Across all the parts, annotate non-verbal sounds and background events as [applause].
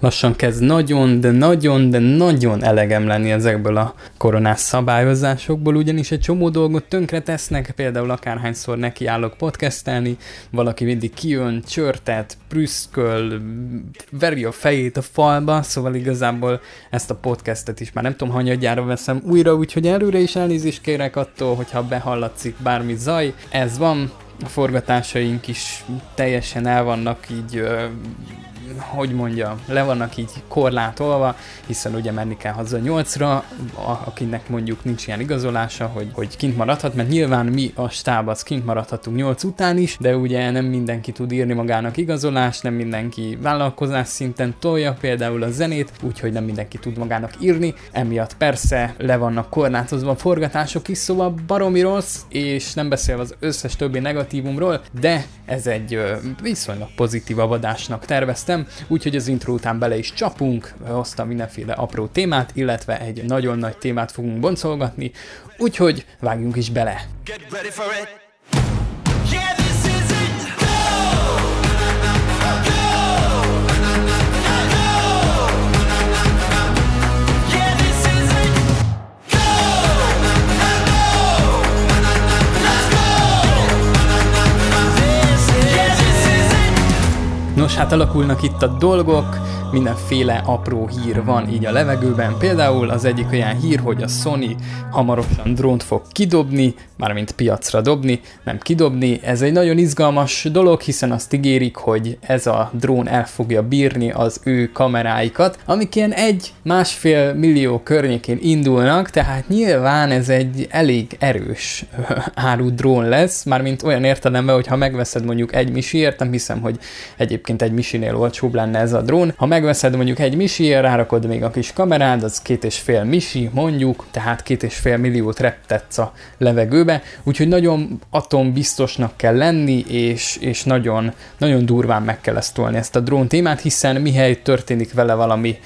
lassan kezd nagyon, de nagyon, de nagyon elegem lenni ezekből a koronás szabályozásokból, ugyanis egy csomó dolgot tönkre tesznek, például akárhányszor nekiállok podcastelni, valaki mindig kijön, csörtet, prüszköl, veri a fejét a falba, szóval igazából ezt a podcastet is már nem tudom, hanyadjára veszem újra, úgyhogy előre is elnézést kérek attól, hogyha behallatszik bármi zaj. Ez van, a forgatásaink is teljesen el vannak így hogy mondja, le vannak így korlátolva, hiszen ugye menni kell haza nyolcra, akinek mondjuk nincs ilyen igazolása, hogy, hogy kint maradhat, mert nyilván mi a stáb az kint maradhatunk nyolc után is, de ugye nem mindenki tud írni magának igazolást, nem mindenki vállalkozás szinten tolja például a zenét, úgyhogy nem mindenki tud magának írni, emiatt persze le vannak korlátozva a forgatások is, szóval baromi rossz, és nem beszélve az összes többi negatívumról, de ez egy viszonylag pozitív adásnak terveztem, úgyhogy az intro után bele is csapunk, hoztam mindenféle apró témát, illetve egy nagyon nagy témát fogunk boncolgatni, úgyhogy vágjunk is bele. Get ready for it. Nos, hát alakulnak itt a dolgok, mindenféle apró hír van így a levegőben. Például az egyik olyan hír, hogy a Sony hamarosan drónt fog kidobni, mármint piacra dobni, nem kidobni. Ez egy nagyon izgalmas dolog, hiszen azt ígérik, hogy ez a drón el fogja bírni az ő kameráikat, amik ilyen egy-másfél millió környékén indulnak, tehát nyilván ez egy elég erős [laughs] áru drón lesz, mármint olyan értelemben, hogy ha megveszed mondjuk egy misiért, nem hiszem, hogy egyébként egy misinél olcsóbb lenne ez a drón, ha megveszed mondjuk egy misiért, rárakod még a kis kamerád, az két és fél misi mondjuk, tehát két és fél milliót reptetsz a levegőbe, úgyhogy nagyon atombiztosnak kell lenni, és, és nagyon, nagyon durván meg kell ezt tolni ezt a drón témát, hiszen mihely történik vele valami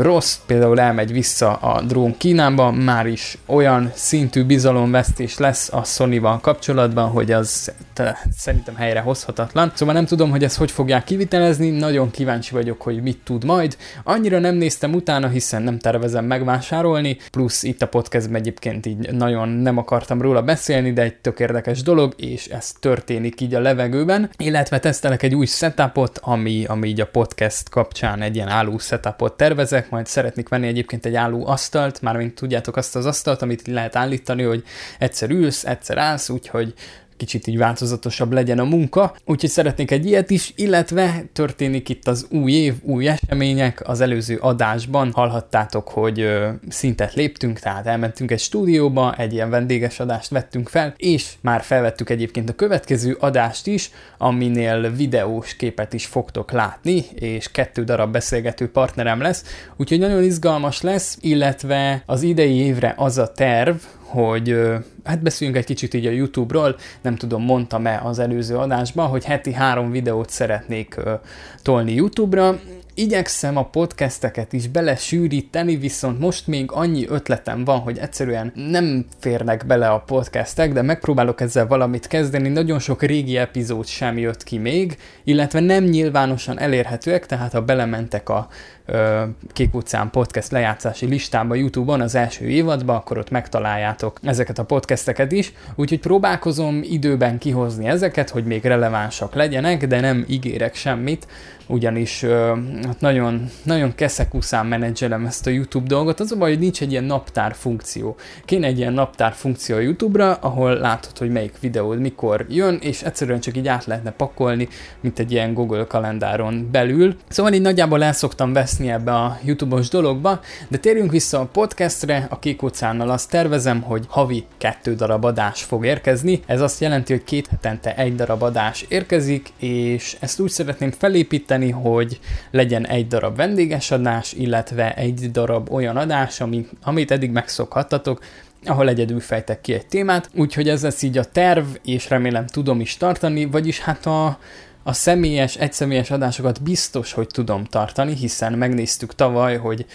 rossz, például elmegy vissza a drón Kínába, már is olyan szintű bizalomvesztés lesz a Sony-val kapcsolatban, hogy az szerintem helyre hozhatatlan. Szóval nem tudom, hogy ezt hogy fogják kivitelezni, nagyon kíváncsi vagyok, hogy mit tud majd. Annyira nem néztem utána, hiszen nem tervezem megvásárolni, plusz itt a podcastben egyébként így nagyon nem akartam róla beszélni, de egy tök érdekes dolog, és ez történik így a levegőben, illetve tesztelek egy új setupot, ami, ami így a podcast kapcsán egy ilyen álló setupot tervezek, majd szeretnék venni egyébként egy álló asztalt, mármint tudjátok azt az asztalt, amit lehet állítani, hogy egyszer ülsz, egyszer állsz, úgyhogy kicsit így változatosabb legyen a munka, úgyhogy szeretnék egy ilyet is, illetve történik itt az új év, új események, az előző adásban hallhattátok, hogy ö, szintet léptünk, tehát elmentünk egy stúdióba, egy ilyen vendéges adást vettünk fel, és már felvettük egyébként a következő adást is, aminél videós képet is fogtok látni, és kettő darab beszélgető partnerem lesz, úgyhogy nagyon izgalmas lesz, illetve az idei évre az a terv, hogy hát beszéljünk egy kicsit így a YouTube-ról, nem tudom, mondtam-e az előző adásban, hogy heti három videót szeretnék tolni YouTube-ra, igyekszem a podcasteket is belesűríteni, viszont most még annyi ötletem van, hogy egyszerűen nem férnek bele a podcastek, de megpróbálok ezzel valamit kezdeni. Nagyon sok régi epizód sem jött ki még, illetve nem nyilvánosan elérhetőek, tehát ha belementek a Kék utcán podcast lejátszási listába YouTube-on az első évadban, akkor ott megtaláljátok ezeket a podcasteket is, úgyhogy próbálkozom időben kihozni ezeket, hogy még relevánsak legyenek, de nem ígérek semmit, ugyanis hát nagyon, nagyon keszekuszán menedzselem ezt a YouTube dolgot, az a baj, hogy nincs egy ilyen naptár funkció. Kéne egy ilyen naptár funkció a YouTube-ra, ahol látod, hogy melyik videód mikor jön, és egyszerűen csak így át lehetne pakolni, mint egy ilyen Google kalendáron belül. Szóval így nagyjából el szoktam veszni ebbe a YouTube-os dologba, de térjünk vissza a podcastre, a Kék óceánnal azt tervezem, hogy havi kettő darab adás fog érkezni. Ez azt jelenti, hogy két hetente egy darab adás érkezik, és ezt úgy szeretném felépíteni, hogy legyen egy darab vendéges adás, illetve egy darab olyan adás, ami, amit eddig megszokhattatok, ahol egyedül fejtek ki egy témát, úgyhogy ez lesz így a terv, és remélem tudom is tartani, vagyis hát a, a személyes, egyszemélyes adásokat biztos, hogy tudom tartani, hiszen megnéztük tavaly, hogy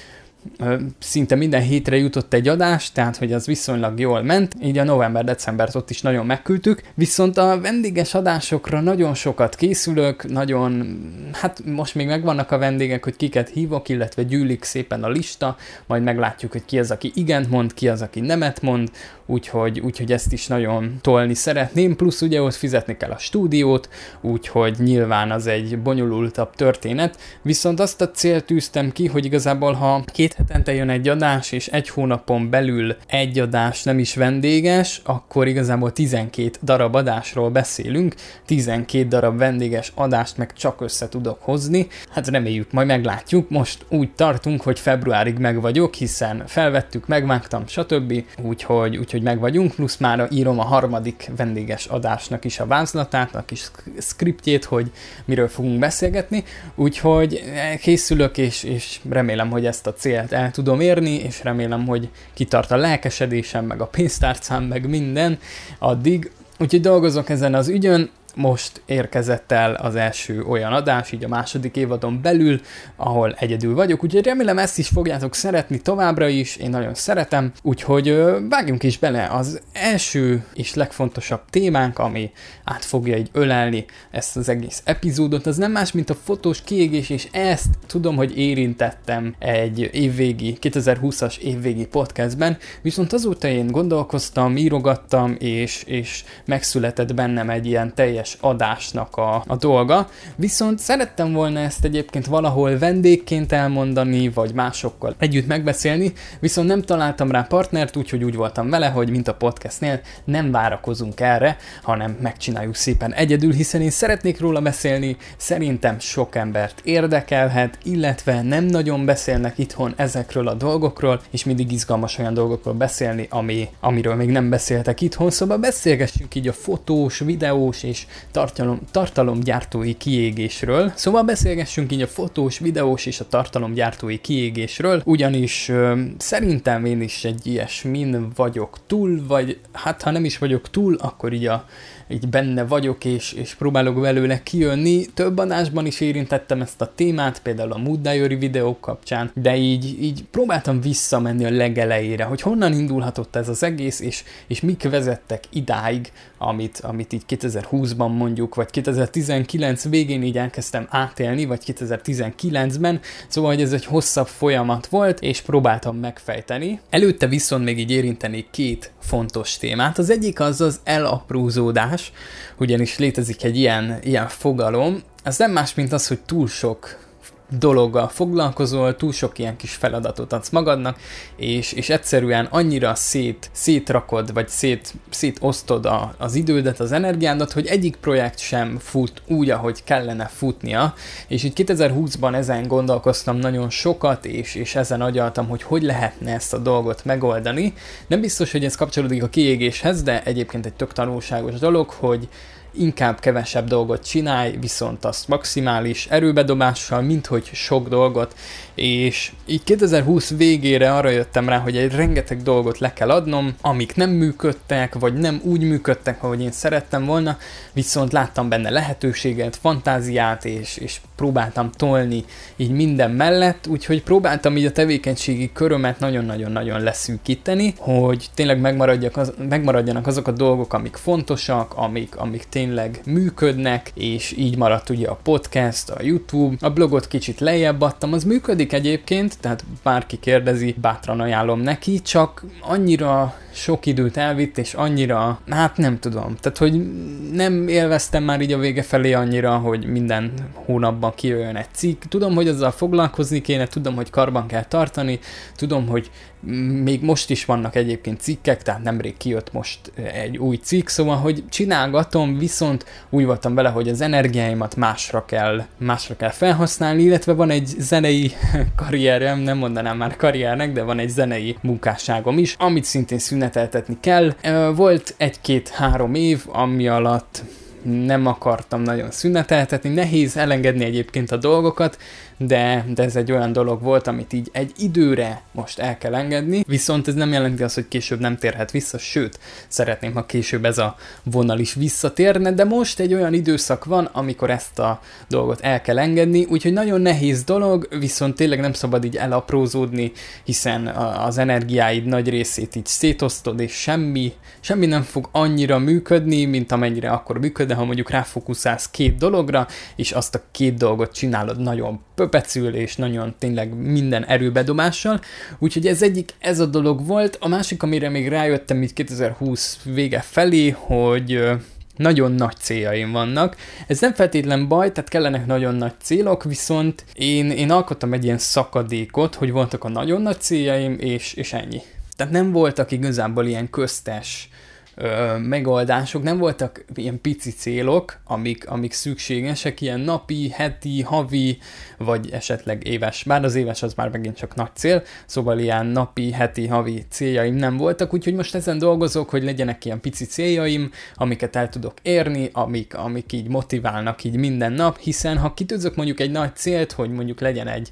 szinte minden hétre jutott egy adás, tehát hogy az viszonylag jól ment, így a november-decembert ott is nagyon megküldtük, viszont a vendéges adásokra nagyon sokat készülök, nagyon, hát most még megvannak a vendégek, hogy kiket hívok, illetve gyűlik szépen a lista, majd meglátjuk, hogy ki az, aki igent mond, ki az, aki nemet mond, úgyhogy, úgyhogy ezt is nagyon tolni szeretném, plusz ugye ott fizetni kell a stúdiót, úgyhogy nyilván az egy bonyolultabb történet, viszont azt a célt tűztem ki, hogy igazából ha két hetente jön egy adás, és egy hónapon belül egy adás nem is vendéges, akkor igazából 12 darab adásról beszélünk, 12 darab vendéges adást meg csak össze tudok hozni, hát reméljük, majd meglátjuk, most úgy tartunk, hogy februárig meg vagyok, hiszen felvettük, megvágtam, stb. Úgyhogy, úgyhogy hogy meg vagyunk, plusz már írom a harmadik vendéges adásnak is a vázlatát, a kis skriptjét, hogy miről fogunk beszélgetni, úgyhogy készülök, és, és remélem, hogy ezt a célt el tudom érni, és remélem, hogy kitart a lelkesedésem, meg a pénztárcám, meg minden addig, Úgyhogy dolgozok ezen az ügyön, most érkezett el az első olyan adás, így a második évadon belül, ahol egyedül vagyok, úgyhogy remélem ezt is fogjátok szeretni továbbra is, én nagyon szeretem, úgyhogy vágjunk is bele az első és legfontosabb témánk, ami át fogja így ölelni ezt az egész epizódot, az nem más, mint a fotós kiégés, és ezt tudom, hogy érintettem egy évvégi, 2020-as évvégi podcastben, viszont azóta én gondolkoztam, írogattam, és, és megszületett bennem egy ilyen teljes teljes adásnak a, a dolga, viszont szerettem volna ezt egyébként valahol vendégként elmondani, vagy másokkal együtt megbeszélni, viszont nem találtam rá partnert, úgyhogy úgy voltam vele, hogy mint a podcastnél nem várakozunk erre, hanem megcsináljuk szépen egyedül, hiszen én szeretnék róla beszélni, szerintem sok embert érdekelhet, illetve nem nagyon beszélnek itthon ezekről a dolgokról, és mindig izgalmas olyan dolgokról beszélni, ami, amiről még nem beszéltek itthon, szóval beszélgessünk így a fotós, videós és tartalom, tartalomgyártói kiégésről. Szóval beszélgessünk így a fotós, videós és a tartalomgyártói kiégésről, ugyanis ö, szerintem én is egy ilyesmin vagyok túl, vagy hát ha nem is vagyok túl, akkor így a így benne vagyok, és, és próbálok belőle kijönni. Több adásban is érintettem ezt a témát, például a Mood Diary videók kapcsán, de így, így próbáltam visszamenni a legelejére, hogy honnan indulhatott ez az egész, és, és mik vezettek idáig, amit, amit így 2020-ban mondjuk, vagy 2019 végén így elkezdtem átélni, vagy 2019-ben, szóval hogy ez egy hosszabb folyamat volt, és próbáltam megfejteni. Előtte viszont még így érintenék két fontos témát. Az egyik az az elaprózódás, ugyanis létezik egy ilyen, ilyen fogalom, ez nem más, mint az, hogy túl sok dologgal foglalkozol, túl sok ilyen kis feladatot adsz magadnak, és, és egyszerűen annyira szét, szétrakod, vagy szét, szétosztod a, az idődet, az energiádat, hogy egyik projekt sem fut úgy, ahogy kellene futnia, és így 2020-ban ezen gondolkoztam nagyon sokat, és, és ezen agyaltam, hogy hogy lehetne ezt a dolgot megoldani. Nem biztos, hogy ez kapcsolódik a kiégéshez, de egyébként egy tök tanulságos dolog, hogy inkább kevesebb dolgot csinálj, viszont azt maximális erőbedobással, mint hogy sok dolgot, és így 2020 végére arra jöttem rá, hogy egy rengeteg dolgot le kell adnom, amik nem működtek, vagy nem úgy működtek, ahogy én szerettem volna, viszont láttam benne lehetőséget, fantáziát, és, és próbáltam tolni így minden mellett, úgyhogy próbáltam így a tevékenységi körömet nagyon-nagyon-nagyon leszűkíteni, hogy tényleg megmaradjak az, megmaradjanak azok a dolgok, amik fontosak, amik, amik tényleg működnek, és így maradt ugye a podcast, a YouTube, a blogot kicsit lejjebb adtam, az működik egyébként, tehát bárki kérdezi, bátran ajánlom neki, csak annyira sok időt elvitt, és annyira, hát nem tudom, tehát hogy nem élveztem már így a vége felé annyira, hogy minden hónapban kijöjjön egy cikk. Tudom, hogy azzal foglalkozni kéne, tudom, hogy karban kell tartani, tudom, hogy még most is vannak egyébként cikkek, tehát nemrég kijött most egy új cikk, szóval, hogy csinálgatom, viszont úgy voltam vele, hogy az energiáimat másra kell, másra kell felhasználni, illetve van egy zenei [laughs] karrierem, nem mondanám már karriernek, de van egy zenei munkásságom is, amit szintén szüneteltetni kell. Volt egy-két-három év, ami alatt nem akartam nagyon szüneteltetni, nehéz elengedni egyébként a dolgokat, de, de ez egy olyan dolog volt, amit így egy időre most el kell engedni, viszont ez nem jelenti azt, hogy később nem térhet vissza, sőt, szeretném, ha később ez a vonal is visszatérne, de most egy olyan időszak van, amikor ezt a dolgot el kell engedni, úgyhogy nagyon nehéz dolog, viszont tényleg nem szabad így elaprózódni, hiszen az energiáid nagy részét így szétosztod, és semmi, semmi nem fog annyira működni, mint amennyire akkor működne, ha mondjuk ráfokuszálsz két dologra, és azt a két dolgot csinálod nagyon pöpecül, és nagyon tényleg minden erőbedobással. Úgyhogy ez egyik, ez a dolog volt. A másik, amire még rájöttem így 2020 vége felé, hogy nagyon nagy céljaim vannak. Ez nem feltétlen baj, tehát kellenek nagyon nagy célok, viszont én, én alkottam egy ilyen szakadékot, hogy voltak a nagyon nagy céljaim, és, és ennyi. Tehát nem voltak igazából ilyen köztes ö, megoldások, nem voltak ilyen pici célok, amik, amik szükségesek, ilyen napi, heti, havi, vagy esetleg éves. Bár az éves az már megint csak nagy cél, szóval ilyen napi, heti, havi céljaim nem voltak, úgyhogy most ezen dolgozok, hogy legyenek ilyen pici céljaim, amiket el tudok érni, amik, amik így motiválnak így minden nap, hiszen ha kitűzök mondjuk egy nagy célt, hogy mondjuk legyen egy,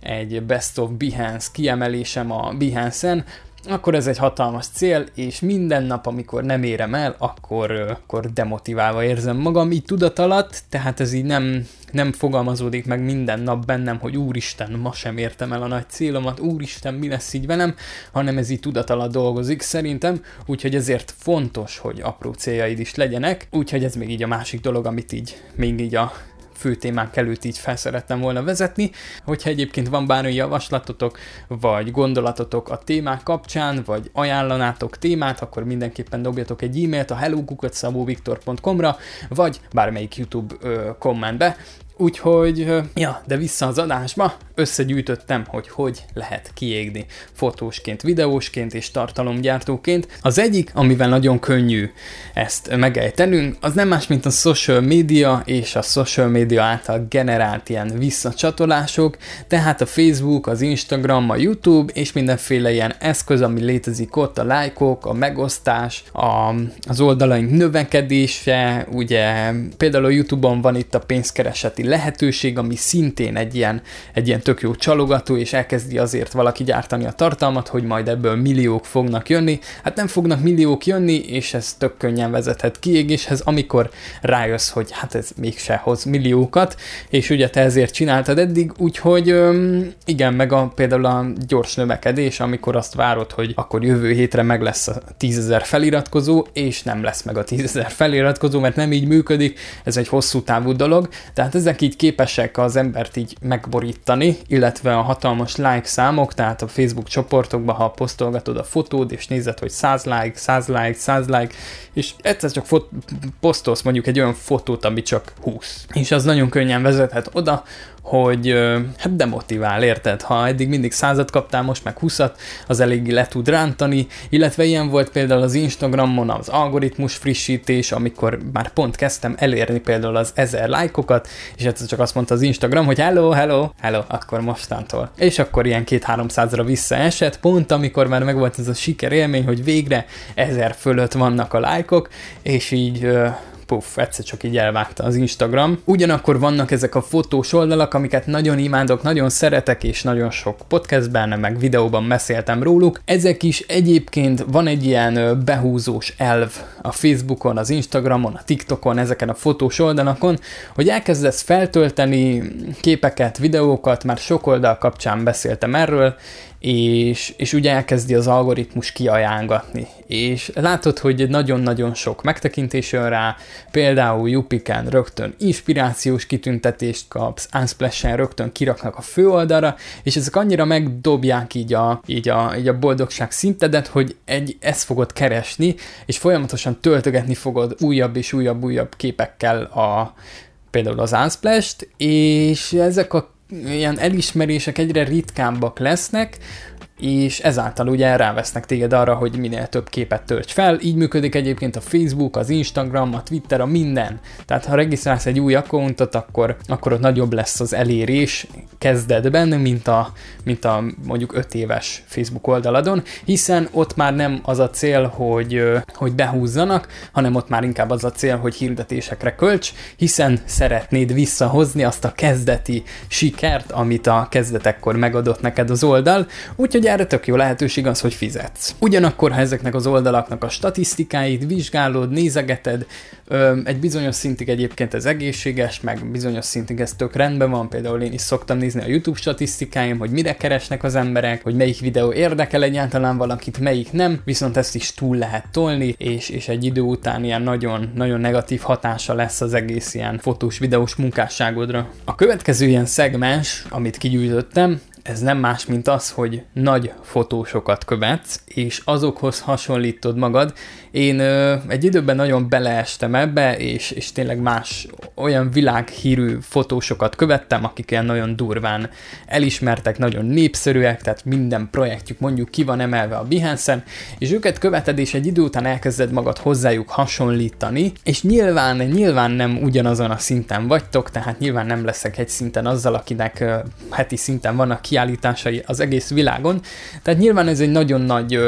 egy Best of Behance kiemelésem a Behance-en, akkor ez egy hatalmas cél, és minden nap, amikor nem érem el, akkor, akkor demotiválva érzem magam, így tudat alatt, tehát ez így nem, nem fogalmazódik meg minden nap bennem, hogy úristen, ma sem értem el a nagy célomat, úristen, mi lesz így velem, hanem ez így tudat alatt dolgozik szerintem, úgyhogy ezért fontos, hogy apró céljaid is legyenek, úgyhogy ez még így a másik dolog, amit így még így a fő témánk előtt így felszerettem volna vezetni. Hogyha egyébként van bármi javaslatotok, vagy gondolatotok a témák kapcsán, vagy ajánlanátok témát, akkor mindenképpen dobjatok egy e-mailt a hellokukat.szabóviktor.com-ra, vagy bármelyik YouTube ö, kommentbe, Úgyhogy, ja, de vissza az adásba, összegyűjtöttem, hogy hogy lehet kiégni. Fotósként, videósként és tartalomgyártóként. Az egyik, amivel nagyon könnyű ezt megejtenünk, az nem más, mint a social media és a social media által generált ilyen visszacsatolások, tehát a Facebook, az Instagram, a YouTube és mindenféle ilyen eszköz, ami létezik ott, a lájkok, a megosztás, a, az oldalaink növekedése, ugye például a YouTube-on van itt a pénzkereseti lehetőség, ami szintén egy ilyen, egy ilyen tök jó csalogató, és elkezdi azért valaki gyártani a tartalmat, hogy majd ebből milliók fognak jönni. Hát nem fognak milliók jönni, és ez tök könnyen vezethet kiégéshez, amikor rájössz, hogy hát ez mégse hoz milliókat, és ugye te ezért csináltad eddig, úgyhogy igen, meg a, például a gyors növekedés, amikor azt várod, hogy akkor jövő hétre meg lesz a tízezer feliratkozó, és nem lesz meg a tízezer feliratkozó, mert nem így működik, ez egy hosszú távú dolog, tehát ezek ezek így képesek az embert így megborítani, illetve a hatalmas like számok, tehát a Facebook csoportokban, ha posztolgatod a fotód, és nézed, hogy 100 like, 100 like, 100 like, és egyszer csak fot- posztolsz mondjuk egy olyan fotót, ami csak 20. És az nagyon könnyen vezethet oda, hogy hát demotivál, érted? Ha eddig mindig százat kaptál, most meg húszat, az eléggé le tud rántani, illetve ilyen volt például az Instagramon az algoritmus frissítés, amikor már pont kezdtem elérni például az ezer lájkokat, és egyszer csak azt mondta az Instagram, hogy hello, hello, hello, akkor mostantól. És akkor ilyen két-háromszázra visszaesett, pont amikor már megvolt ez a sikerélmény, hogy végre ezer fölött vannak a lájkok, és így puff, egyszer csak így elvágta az Instagram. Ugyanakkor vannak ezek a fotós oldalak, amiket nagyon imádok, nagyon szeretek, és nagyon sok podcastben, meg videóban beszéltem róluk. Ezek is egyébként van egy ilyen behúzós elv a Facebookon, az Instagramon, a TikTokon, ezeken a fotós oldalakon, hogy elkezdesz feltölteni képeket, videókat, már sok oldal kapcsán beszéltem erről, és, és ugye elkezdi az algoritmus kiajángatni. És látod, hogy nagyon-nagyon sok megtekintés jön rá, például Jupiken rögtön inspirációs kitüntetést kapsz, Unsplash-en rögtön kiraknak a főoldalra, és ezek annyira megdobják így a, így a, így a boldogság szintedet, hogy egy, ezt fogod keresni, és folyamatosan töltögetni fogod újabb és újabb újabb képekkel a például az Unsplash-t, és ezek a ilyen elismerések egyre ritkábbak lesznek, és ezáltal ugye rávesznek téged arra, hogy minél több képet tölts fel. Így működik egyébként a Facebook, az Instagram, a Twitter, a minden. Tehát ha regisztrálsz egy új accountot, akkor, akkor ott nagyobb lesz az elérés kezdetben, mint a, mint a mondjuk 5 éves Facebook oldaladon, hiszen ott már nem az a cél, hogy, hogy behúzzanak, hanem ott már inkább az a cél, hogy hirdetésekre költs, hiszen szeretnéd visszahozni azt a kezdeti sikert, amit a kezdetekkor megadott neked az oldal, úgyhogy erre tök jó lehetőség az, hogy fizetsz. Ugyanakkor, ha ezeknek az oldalaknak a statisztikáit vizsgálod, nézegeted, egy bizonyos szintig egyébként ez egészséges, meg bizonyos szintig ez tök rendben van, például én is szoktam nézni a YouTube statisztikáim, hogy mire keresnek az emberek, hogy melyik videó érdekel egyáltalán valakit, melyik nem, viszont ezt is túl lehet tolni, és, és egy idő után ilyen nagyon, nagyon negatív hatása lesz az egész ilyen fotós, videós munkásságodra. A következő ilyen szegmens, amit kigyűjtöttem, ez nem más, mint az, hogy nagy fotósokat követsz, és azokhoz hasonlítod magad. Én ö, egy időben nagyon beleestem ebbe, és, és tényleg más olyan világhírű fotósokat követtem, akik ilyen nagyon durván elismertek, nagyon népszerűek, tehát minden projektjük mondjuk ki van emelve a Behance-en, és őket követed, és egy idő után elkezded magad hozzájuk hasonlítani, és nyilván, nyilván nem ugyanazon a szinten vagytok, tehát nyilván nem leszek egy szinten azzal, akinek ö, heti szinten vannak kiállításai az egész világon, tehát nyilván ez egy nagyon nagy,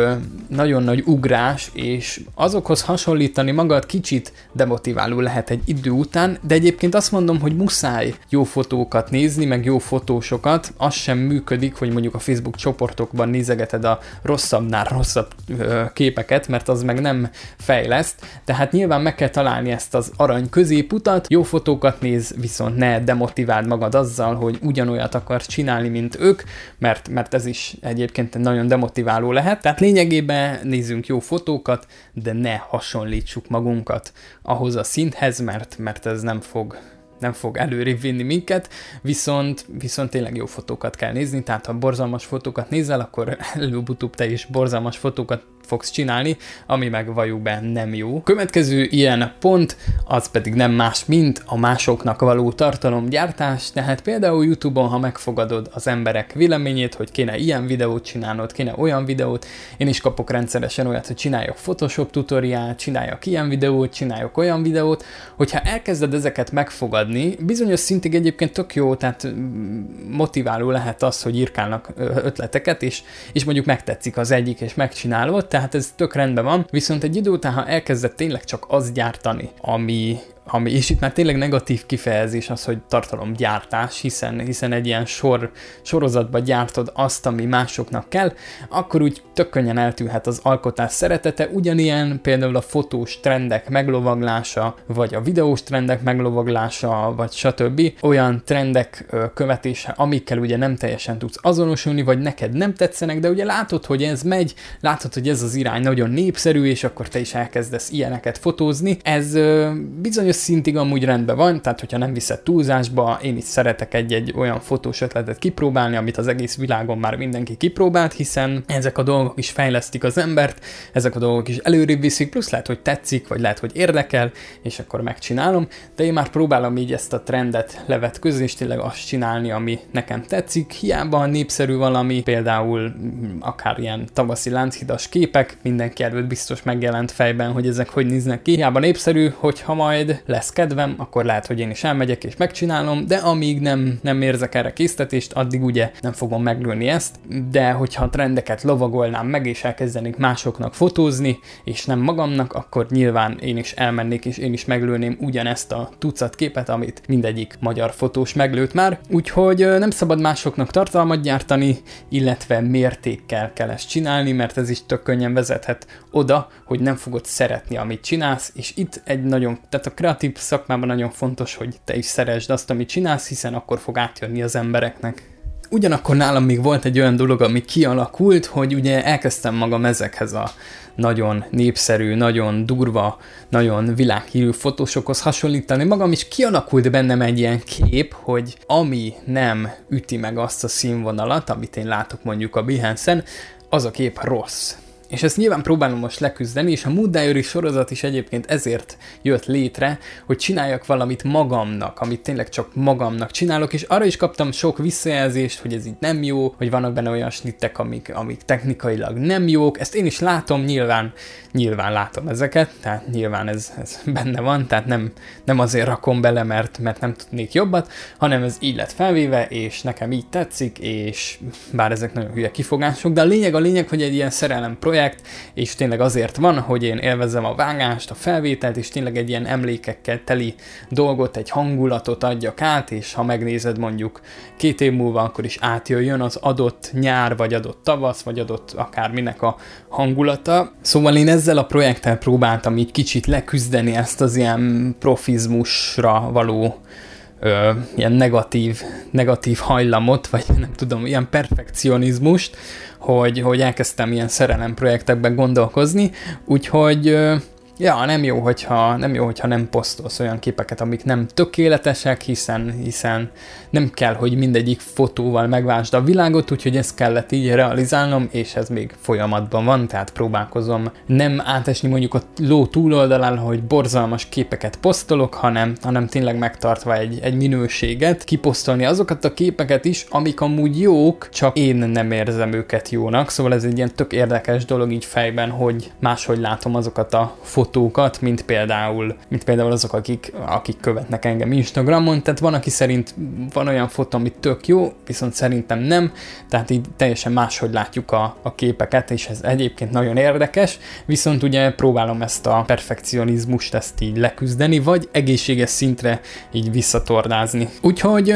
nagyon nagy ugrás, és azokhoz hasonlítani magad kicsit demotiváló lehet egy idő után, de egyébként azt mondom, hogy muszáj jó fotókat nézni, meg jó fotósokat, az sem működik, hogy mondjuk a Facebook csoportokban nézegeted a rosszabbnál rosszabb képeket, mert az meg nem fejleszt, tehát nyilván meg kell találni ezt az arany középutat, jó fotókat néz, viszont ne demotiváld magad azzal, hogy ugyanolyat akarsz csinálni, mint ők, mert, mert ez is egyébként nagyon demotiváló lehet. Tehát lényegében nézzünk jó fotókat, de ne hasonlítsuk magunkat ahhoz a szinthez, mert, mert ez nem fog nem fog előrébb vinni minket, viszont, viszont tényleg jó fotókat kell nézni, tehát ha borzalmas fotókat nézel, akkor előbb-utóbb te is borzalmas fotókat fogsz csinálni, ami meg valljuk be nem jó. Következő ilyen pont az pedig nem más, mint a másoknak való tartalomgyártás, tehát például YouTube-on, ha megfogadod az emberek véleményét, hogy kéne ilyen videót csinálnod, kéne olyan videót, én is kapok rendszeresen olyat, hogy csináljak Photoshop tutoriát, csináljak ilyen videót, csináljak olyan videót, hogyha elkezded ezeket megfogadni, bizonyos szintig egyébként tök jó, tehát mm, motiváló lehet az, hogy írkálnak ötleteket, és, és mondjuk megtetszik az egyik, és megcsinálod, tehát ez tök rendben van, viszont egy idő után, ha elkezdett tényleg csak az gyártani, ami, ami, és itt már tényleg negatív kifejezés az, hogy tartalomgyártás, hiszen, hiszen egy ilyen sor, sorozatba gyártod azt, ami másoknak kell, akkor úgy tök könnyen eltűnhet az alkotás szeretete, ugyanilyen például a fotós trendek meglovaglása, vagy a videós trendek meglovaglása, vagy stb. Olyan trendek követése, amikkel ugye nem teljesen tudsz azonosulni, vagy neked nem tetszenek, de ugye látod, hogy ez megy, látod, hogy ez az irány nagyon népszerű, és akkor te is elkezdesz ilyeneket fotózni. Ez bizonyos szintig amúgy rendben van, tehát hogyha nem viszed túlzásba, én is szeretek egy-egy olyan fotós ötletet kipróbálni, amit az egész világon már mindenki kipróbált, hiszen ezek a dolgok is fejlesztik az embert, ezek a dolgok is előrébb viszik, plusz lehet, hogy tetszik, vagy lehet, hogy érdekel, és akkor megcsinálom, de én már próbálom így ezt a trendet levetközni, és tényleg azt csinálni, ami nekem tetszik, hiába népszerű valami, például akár ilyen tavaszi lánchidas képek, mindenki előtt biztos megjelent fejben, hogy ezek hogy néznek ki, hiába népszerű, hogyha majd lesz kedvem, akkor lehet, hogy én is elmegyek és megcsinálom, de amíg nem, nem érzek erre késztetést, addig ugye nem fogom meglőni ezt, de hogyha trendeket lovagolnám meg és elkezdenék másoknak fotózni, és nem magamnak, akkor nyilván én is elmennék és én is meglőném ugyanezt a tucat képet, amit mindegyik magyar fotós meglőtt már. Úgyhogy nem szabad másoknak tartalmat gyártani, illetve mértékkel kell ezt csinálni, mert ez is tök könnyen vezethet oda, hogy nem fogod szeretni, amit csinálsz, és itt egy nagyon, tehát a kreatív szakmában nagyon fontos, hogy te is szeresd azt, amit csinálsz, hiszen akkor fog átjönni az embereknek. Ugyanakkor nálam még volt egy olyan dolog, ami kialakult, hogy ugye elkezdtem magam ezekhez a nagyon népszerű, nagyon durva, nagyon világhírű fotósokhoz hasonlítani magam, is kialakult bennem egy ilyen kép, hogy ami nem üti meg azt a színvonalat, amit én látok mondjuk a Behance-en, az a kép rossz És ezt nyilván próbálom most leküzdeni, és a Mood Diary sorozat is egyébként ezért jött létre, hogy csináljak valamit magamnak, amit tényleg csak magamnak csinálok, és arra is kaptam sok visszajelzést, hogy ez így nem jó, hogy vannak benne olyan snittek, amik, amik technikailag nem jók. Ezt én is látom, nyilván, nyilván látom ezeket, tehát nyilván ez, ez benne van, tehát nem, nem azért rakom bele, mert, mert nem tudnék jobbat, hanem ez így lett felvéve, és nekem így tetszik, és bár ezek nagyon hülye kifogások, de a lényeg a lényeg, hogy egy ilyen szerelem projekt, és tényleg azért van, hogy én élvezem a vágást, a felvételt, és tényleg egy ilyen emlékekkel teli dolgot, egy hangulatot adjak át, és ha megnézed mondjuk két év múlva, akkor is átjöjjön az adott nyár, vagy adott tavasz, vagy adott akárminek a hangulata. Szóval én ezzel a projekttel próbáltam így kicsit leküzdeni ezt az ilyen profizmusra való ö, ilyen negatív, negatív hajlamot, vagy nem tudom, ilyen perfekcionizmust, hogy, hogy elkezdtem ilyen szerelem projektekben gondolkozni, úgyhogy ö, Ja, nem jó, hogyha nem, jó, hogyha nem posztolsz olyan képeket, amik nem tökéletesek, hiszen, hiszen nem kell, hogy mindegyik fotóval megvásd a világot, úgyhogy ezt kellett így realizálnom, és ez még folyamatban van, tehát próbálkozom nem átesni mondjuk a ló túloldalán, hogy borzalmas képeket posztolok, hanem, hanem tényleg megtartva egy, egy minőséget, kiposztolni azokat a képeket is, amik amúgy jók, csak én nem érzem őket jónak, szóval ez egy ilyen tök érdekes dolog így fejben, hogy máshogy látom azokat a fotókat, mint például, mint például azok, akik, akik követnek engem Instagramon, tehát van, aki szerint van olyan fotó, ami tök jó, viszont szerintem nem, tehát így teljesen máshogy látjuk a, a képeket, és ez egyébként nagyon érdekes, viszont ugye próbálom ezt a perfekcionizmust ezt így leküzdeni, vagy egészséges szintre így visszatornázni. Úgyhogy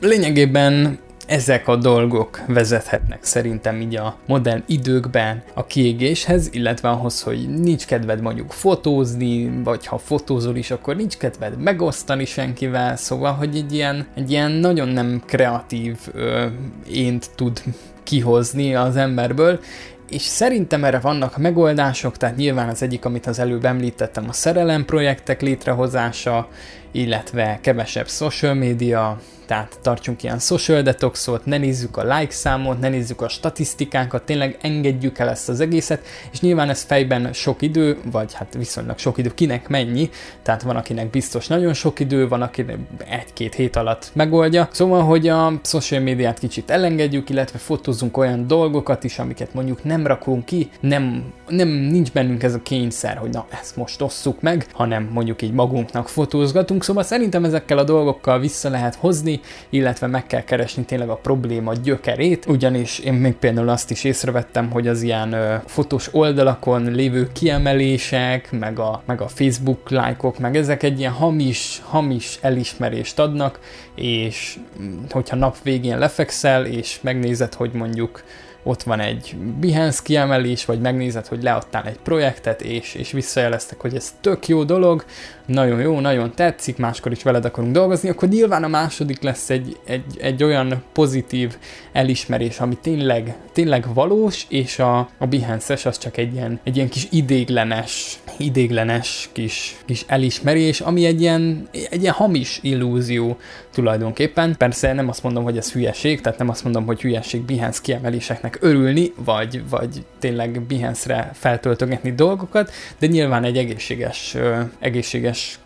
lényegében ezek a dolgok vezethetnek szerintem így a modern időkben a kiégéshez, illetve ahhoz, hogy nincs kedved mondjuk fotózni, vagy ha fotózol is, akkor nincs kedved megosztani senkivel, szóval, hogy egy ilyen, egy ilyen nagyon nem kreatív ö, ént tud kihozni az emberből, és szerintem erre vannak megoldások, tehát nyilván az egyik, amit az előbb említettem, a szerelem projektek létrehozása, illetve kevesebb social media, tehát tartsunk ilyen social detoxot, ne nézzük a like számot, ne nézzük a statisztikákat, tényleg engedjük el ezt az egészet, és nyilván ez fejben sok idő, vagy hát viszonylag sok idő, kinek mennyi, tehát van akinek biztos nagyon sok idő, van akinek egy-két hét alatt megoldja. Szóval, hogy a social médiát kicsit elengedjük, illetve fotózunk olyan dolgokat is, amiket mondjuk nem rakunk ki, nem, nem nincs bennünk ez a kényszer, hogy na ezt most osszuk meg, hanem mondjuk így magunknak fotózgatunk, szóval szerintem ezekkel a dolgokkal vissza lehet hozni, illetve meg kell keresni tényleg a probléma gyökerét, ugyanis én még például azt is észrevettem, hogy az ilyen ö, fotós oldalakon lévő kiemelések, meg a, meg a Facebook lájkok, meg ezek egy ilyen hamis, hamis elismerést adnak, és mm, hogyha nap végén lefekszel, és megnézed, hogy mondjuk ott van egy Behance kiemelés, vagy megnézed, hogy leadtál egy projektet, és, és visszajeleztek, hogy ez tök jó dolog, nagyon jó, nagyon tetszik, máskor is veled akarunk dolgozni, akkor nyilván a második lesz egy, egy, egy olyan pozitív elismerés, ami tényleg, tényleg valós, és a, a Behance-es az csak egy ilyen, egy ilyen kis idéglenes, idéglenes kis, kis elismerés, ami egy ilyen, egy ilyen hamis illúzió tulajdonképpen. Persze nem azt mondom, hogy ez hülyeség, tehát nem azt mondom, hogy hülyeség Behance kiemeléseknek örülni, vagy, vagy tényleg Behance-re feltöltögetni dolgokat, de nyilván egy egészséges, egészséges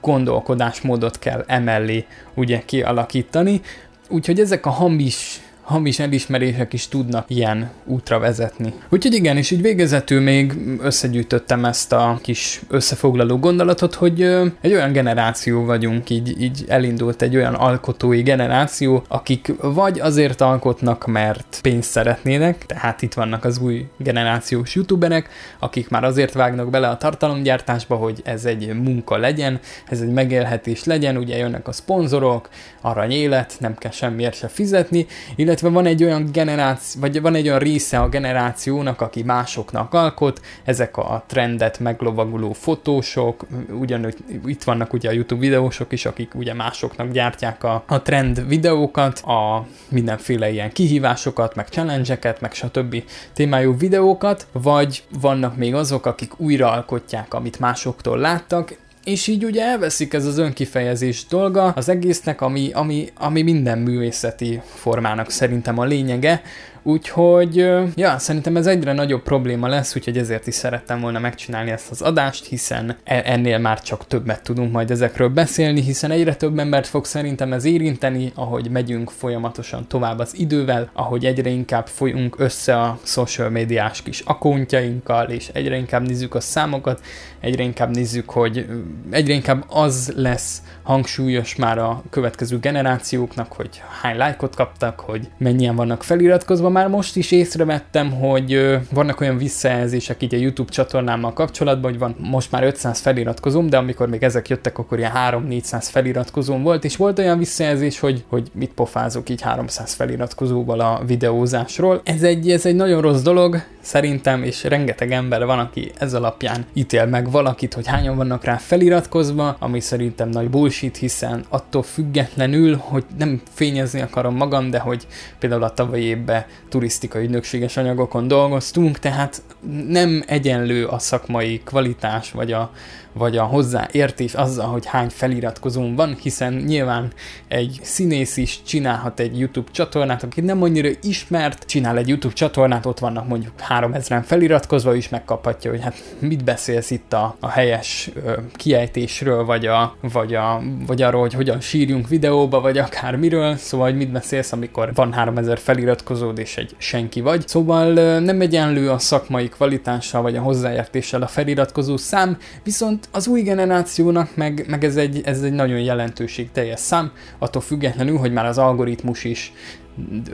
gondolkodásmódot kell emellé ugye kialakítani, úgyhogy ezek a hamis hamis elismerések is tudnak ilyen útra vezetni. Úgyhogy igen, és így végezetül még összegyűjtöttem ezt a kis összefoglaló gondolatot, hogy egy olyan generáció vagyunk, így, így elindult egy olyan alkotói generáció, akik vagy azért alkotnak, mert pénzt szeretnének, tehát itt vannak az új generációs youtuberek, akik már azért vágnak bele a tartalomgyártásba, hogy ez egy munka legyen, ez egy megélhetés legyen, ugye jönnek a szponzorok, arany élet, nem kell semmiért se fizetni, illetve illetve van egy olyan generáció, vagy van egy olyan része a generációnak, aki másoknak alkot, ezek a trendet meglovaguló fotósok, ugyanúgy itt vannak ugye a YouTube videósok is, akik ugye másoknak gyártják a, a trend videókat, a mindenféle ilyen kihívásokat, meg challenge meg stb. témájú videókat, vagy vannak még azok, akik újraalkotják, amit másoktól láttak, és így ugye elveszik ez az önkifejezés dolga az egésznek, ami, ami, ami minden művészeti formának szerintem a lényege, Úgyhogy, ja, szerintem ez egyre nagyobb probléma lesz, úgyhogy ezért is szerettem volna megcsinálni ezt az adást, hiszen e, ennél már csak többet tudunk majd ezekről beszélni, hiszen egyre több embert fog szerintem ez érinteni, ahogy megyünk folyamatosan tovább az idővel, ahogy egyre inkább folyunk össze a social médiás kis akóntjainkkal, és egyre inkább nézzük a számokat, egyre inkább nézzük, hogy egyre inkább az lesz hangsúlyos már a következő generációknak, hogy hány lájkot kaptak, hogy mennyien vannak feliratkozva. Már most is észrevettem, hogy vannak olyan visszajelzések így a YouTube csatornámmal kapcsolatban, hogy van most már 500 feliratkozóm, de amikor még ezek jöttek, akkor ilyen 3-400 feliratkozóm volt, és volt olyan visszajelzés, hogy, hogy mit pofázok így 300 feliratkozóval a videózásról. Ez egy, ez egy nagyon rossz dolog, szerintem, és rengeteg ember van, aki ez alapján ítél meg valakit, hogy hányan vannak rá feliratkozva, ami szerintem nagy bullshit, hiszen attól függetlenül, hogy nem fényezni akarom magam, de hogy például a tavalyi évben turisztikai ügynökséges anyagokon dolgoztunk, tehát nem egyenlő a szakmai kvalitás, vagy a, vagy a hozzáértés azzal, hogy hány feliratkozón van, hiszen nyilván egy színész is csinálhat egy YouTube csatornát, aki nem annyira ismert, csinál egy YouTube csatornát, ott vannak mondjuk 3000-en feliratkozva, is megkaphatja, hogy hát mit beszélsz itt a, a helyes ö, kiejtésről, vagy, a, vagy, a, vagy arról, hogy hogyan sírjunk videóba, vagy akár miről, szóval hogy mit beszélsz, amikor van 3000 feliratkozód, és egy senki vagy. Szóval nem egyenlő a szakmai kvalitással, vagy a hozzáértéssel a feliratkozó szám, viszont az új generációnak meg, meg ez, egy, ez egy nagyon jelentőség teljes szám, attól függetlenül, hogy már az algoritmus is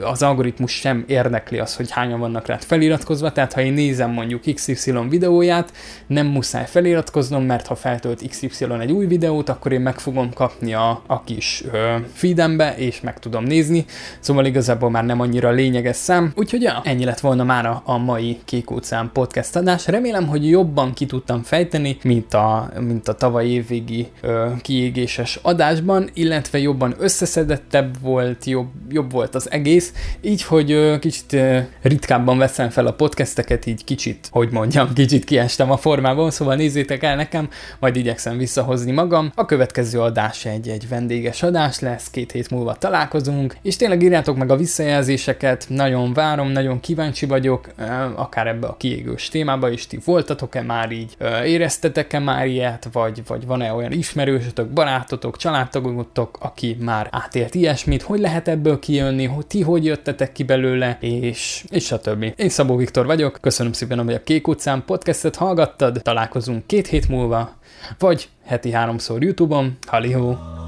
az algoritmus sem érdekli az, hogy hányan vannak rá feliratkozva, tehát ha én nézem mondjuk XY videóját, nem muszáj feliratkoznom, mert ha feltölt XY egy új videót, akkor én meg fogom kapni a, a kis ö, feedembe, és meg tudom nézni, szóval igazából már nem annyira lényeges szám. Úgyhogy ja, ennyi lett volna már a, a mai Kék óceán podcast adás. Remélem, hogy jobban ki tudtam fejteni, mint a, mint a tavaly évvégi ö, kiégéses adásban, illetve jobban összeszedettebb volt, jobb, jobb volt az egész, így, hogy kicsit ritkábban veszem fel a podcasteket, így kicsit, hogy mondjam, [laughs] kicsit kiestem a formából, szóval nézzétek el nekem, majd igyekszem visszahozni magam. A következő adás egy, egy vendéges adás lesz, két hét múlva találkozunk, és tényleg írjátok meg a visszajelzéseket, nagyon várom, nagyon kíváncsi vagyok, akár ebbe a kiégős témába is, ti voltatok-e már így, éreztetek-e már ilyet, vagy, vagy van-e olyan ismerősötök, barátotok, családtagotok, aki már átélt ilyesmit, hogy lehet ebből kijönni, ti hogy jöttetek ki belőle, és, és stb. Én Szabó Viktor vagyok, köszönöm szépen, hogy a Kék utcán podcastet hallgattad, találkozunk két hét múlva, vagy heti háromszor YouTube-on. Halihó!